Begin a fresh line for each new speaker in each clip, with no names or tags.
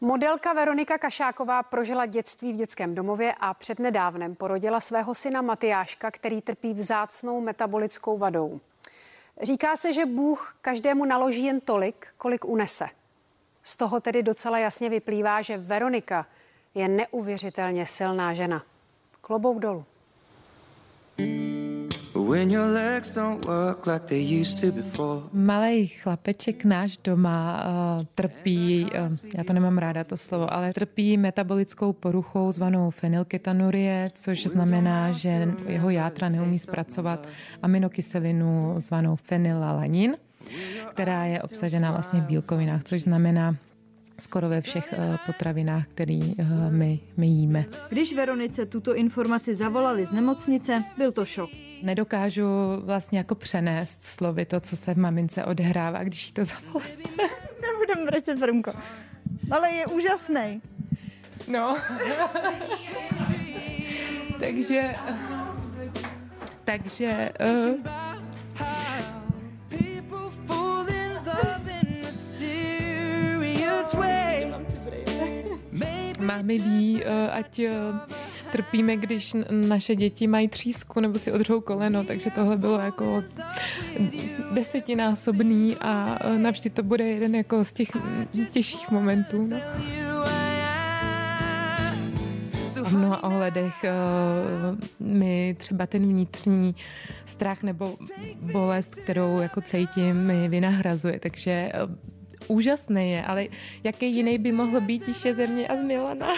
Modelka Veronika Kašáková prožila dětství v dětském domově a přednedávnem porodila svého syna Matyáška, který trpí vzácnou metabolickou vadou. Říká se, že Bůh každému naloží jen tolik, kolik unese. Z toho tedy docela jasně vyplývá, že Veronika je neuvěřitelně silná žena. Klobouk dolů.
Malý chlapeček náš doma uh, trpí, uh, já to nemám ráda to slovo, ale trpí metabolickou poruchou zvanou fenylketanurie, což znamená, že jeho játra neumí zpracovat aminokyselinu zvanou fenylalanin, která je obsažená vlastně v bílkovinách, což znamená, skoro ve všech eh, potravinách, které my, my jíme.
Když Veronice tuto informaci zavolali z nemocnice, byl to šok
nedokážu vlastně jako přenést slovy to, co se v mamince odhrává, když jí to zavoláte.
Nebudem brečet, Brumko. Ale je úžasný.
No. takže... Takže... Uh, Máme ví, uh, ať uh, trpíme, když naše děti mají třísku nebo si odřou koleno, takže tohle bylo jako desetinásobný a e, navždy to bude jeden jako z těch těžších momentů. No. V mnoha ohledech uh, mi třeba ten vnitřní strach nebo bolest, kterou jako cítím, mi vynahrazuje, takže uh, úžasný je, ale jaký jiný by mohl být ještě ze mě a z Milana.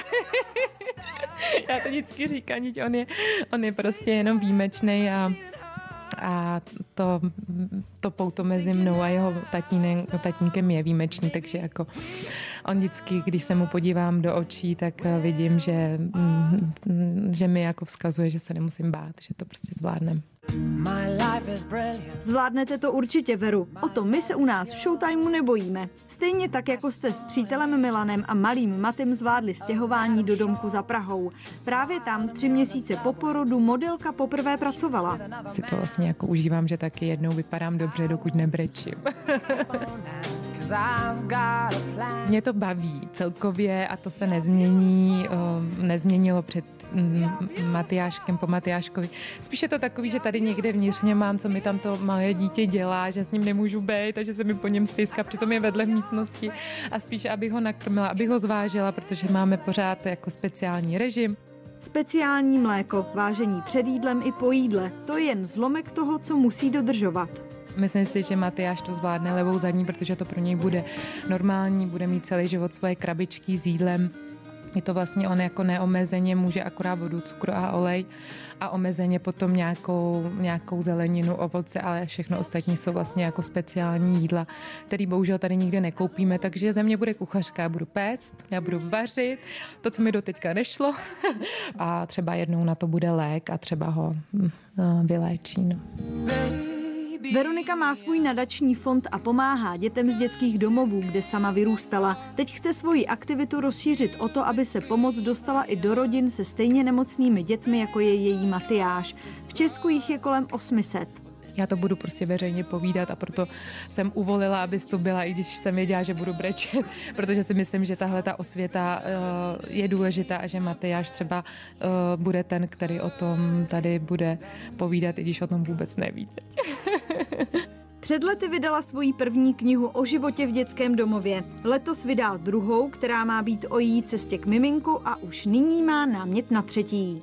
Já to vždycky říkám, on je, on je prostě jenom výjimečný a a to, to pouto mezi mnou a jeho tatínem, tatínkem je výjimečný, takže jako on vždycky, když se mu podívám do očí, tak vidím, že, že mi jako vzkazuje, že se nemusím bát, že to prostě zvládnem.
Zvládnete to určitě, Veru. O to my se u nás v Showtimeu nebojíme. Stejně tak, jako jste s přítelem Milanem a malým Matym zvládli stěhování do domku za Prahou. Právě tam tři měsíce po porodu modelka poprvé pracovala.
Si to vlastně jako užívám, že taky jednou vypadám dobře, dokud nebrečím. Mě to baví celkově a to se nezmění, nezměnilo před mm, Matyáškem po Matyáškovi. Spíš je to takový, že tady někde vnitřně mám, co mi tam to malé dítě dělá, že s ním nemůžu být, takže se mi po něm stejská, přitom je vedle v místnosti a spíš, abych ho nakrmila, abych ho zvážila, protože máme pořád jako speciální režim.
Speciální mléko, vážení před jídlem i po jídle, to je jen zlomek toho, co musí dodržovat.
Myslím si, že Matyáš to zvládne levou zadní, protože to pro něj bude normální, bude mít celý život svoje krabičky s jídlem. Je to vlastně on jako neomezeně může akorát vodu, cukr a olej a omezeně potom nějakou, nějakou zeleninu, ovoce, ale všechno ostatní jsou vlastně jako speciální jídla, který bohužel tady nikde nekoupíme, takže ze mě bude kuchařka, já budu péct, já budu vařit, to, co mi do teďka nešlo a třeba jednou na to bude lék a třeba ho hm, vyléčí. No.
Veronika má svůj nadační fond a pomáhá dětem z dětských domovů, kde sama vyrůstala. Teď chce svoji aktivitu rozšířit o to, aby se pomoc dostala i do rodin se stejně nemocnými dětmi, jako je její Matyáš. V Česku jich je kolem 800
já to budu prostě veřejně povídat a proto jsem uvolila, abys to byla, i když jsem věděla, že budu brečet, protože si myslím, že tahle ta osvěta uh, je důležitá a že Matyáš třeba uh, bude ten, který o tom tady bude povídat, i když o tom vůbec neví teď.
Před lety vydala svoji první knihu o životě v dětském domově. Letos vydá druhou, která má být o její cestě k miminku a už nyní má námět na třetí.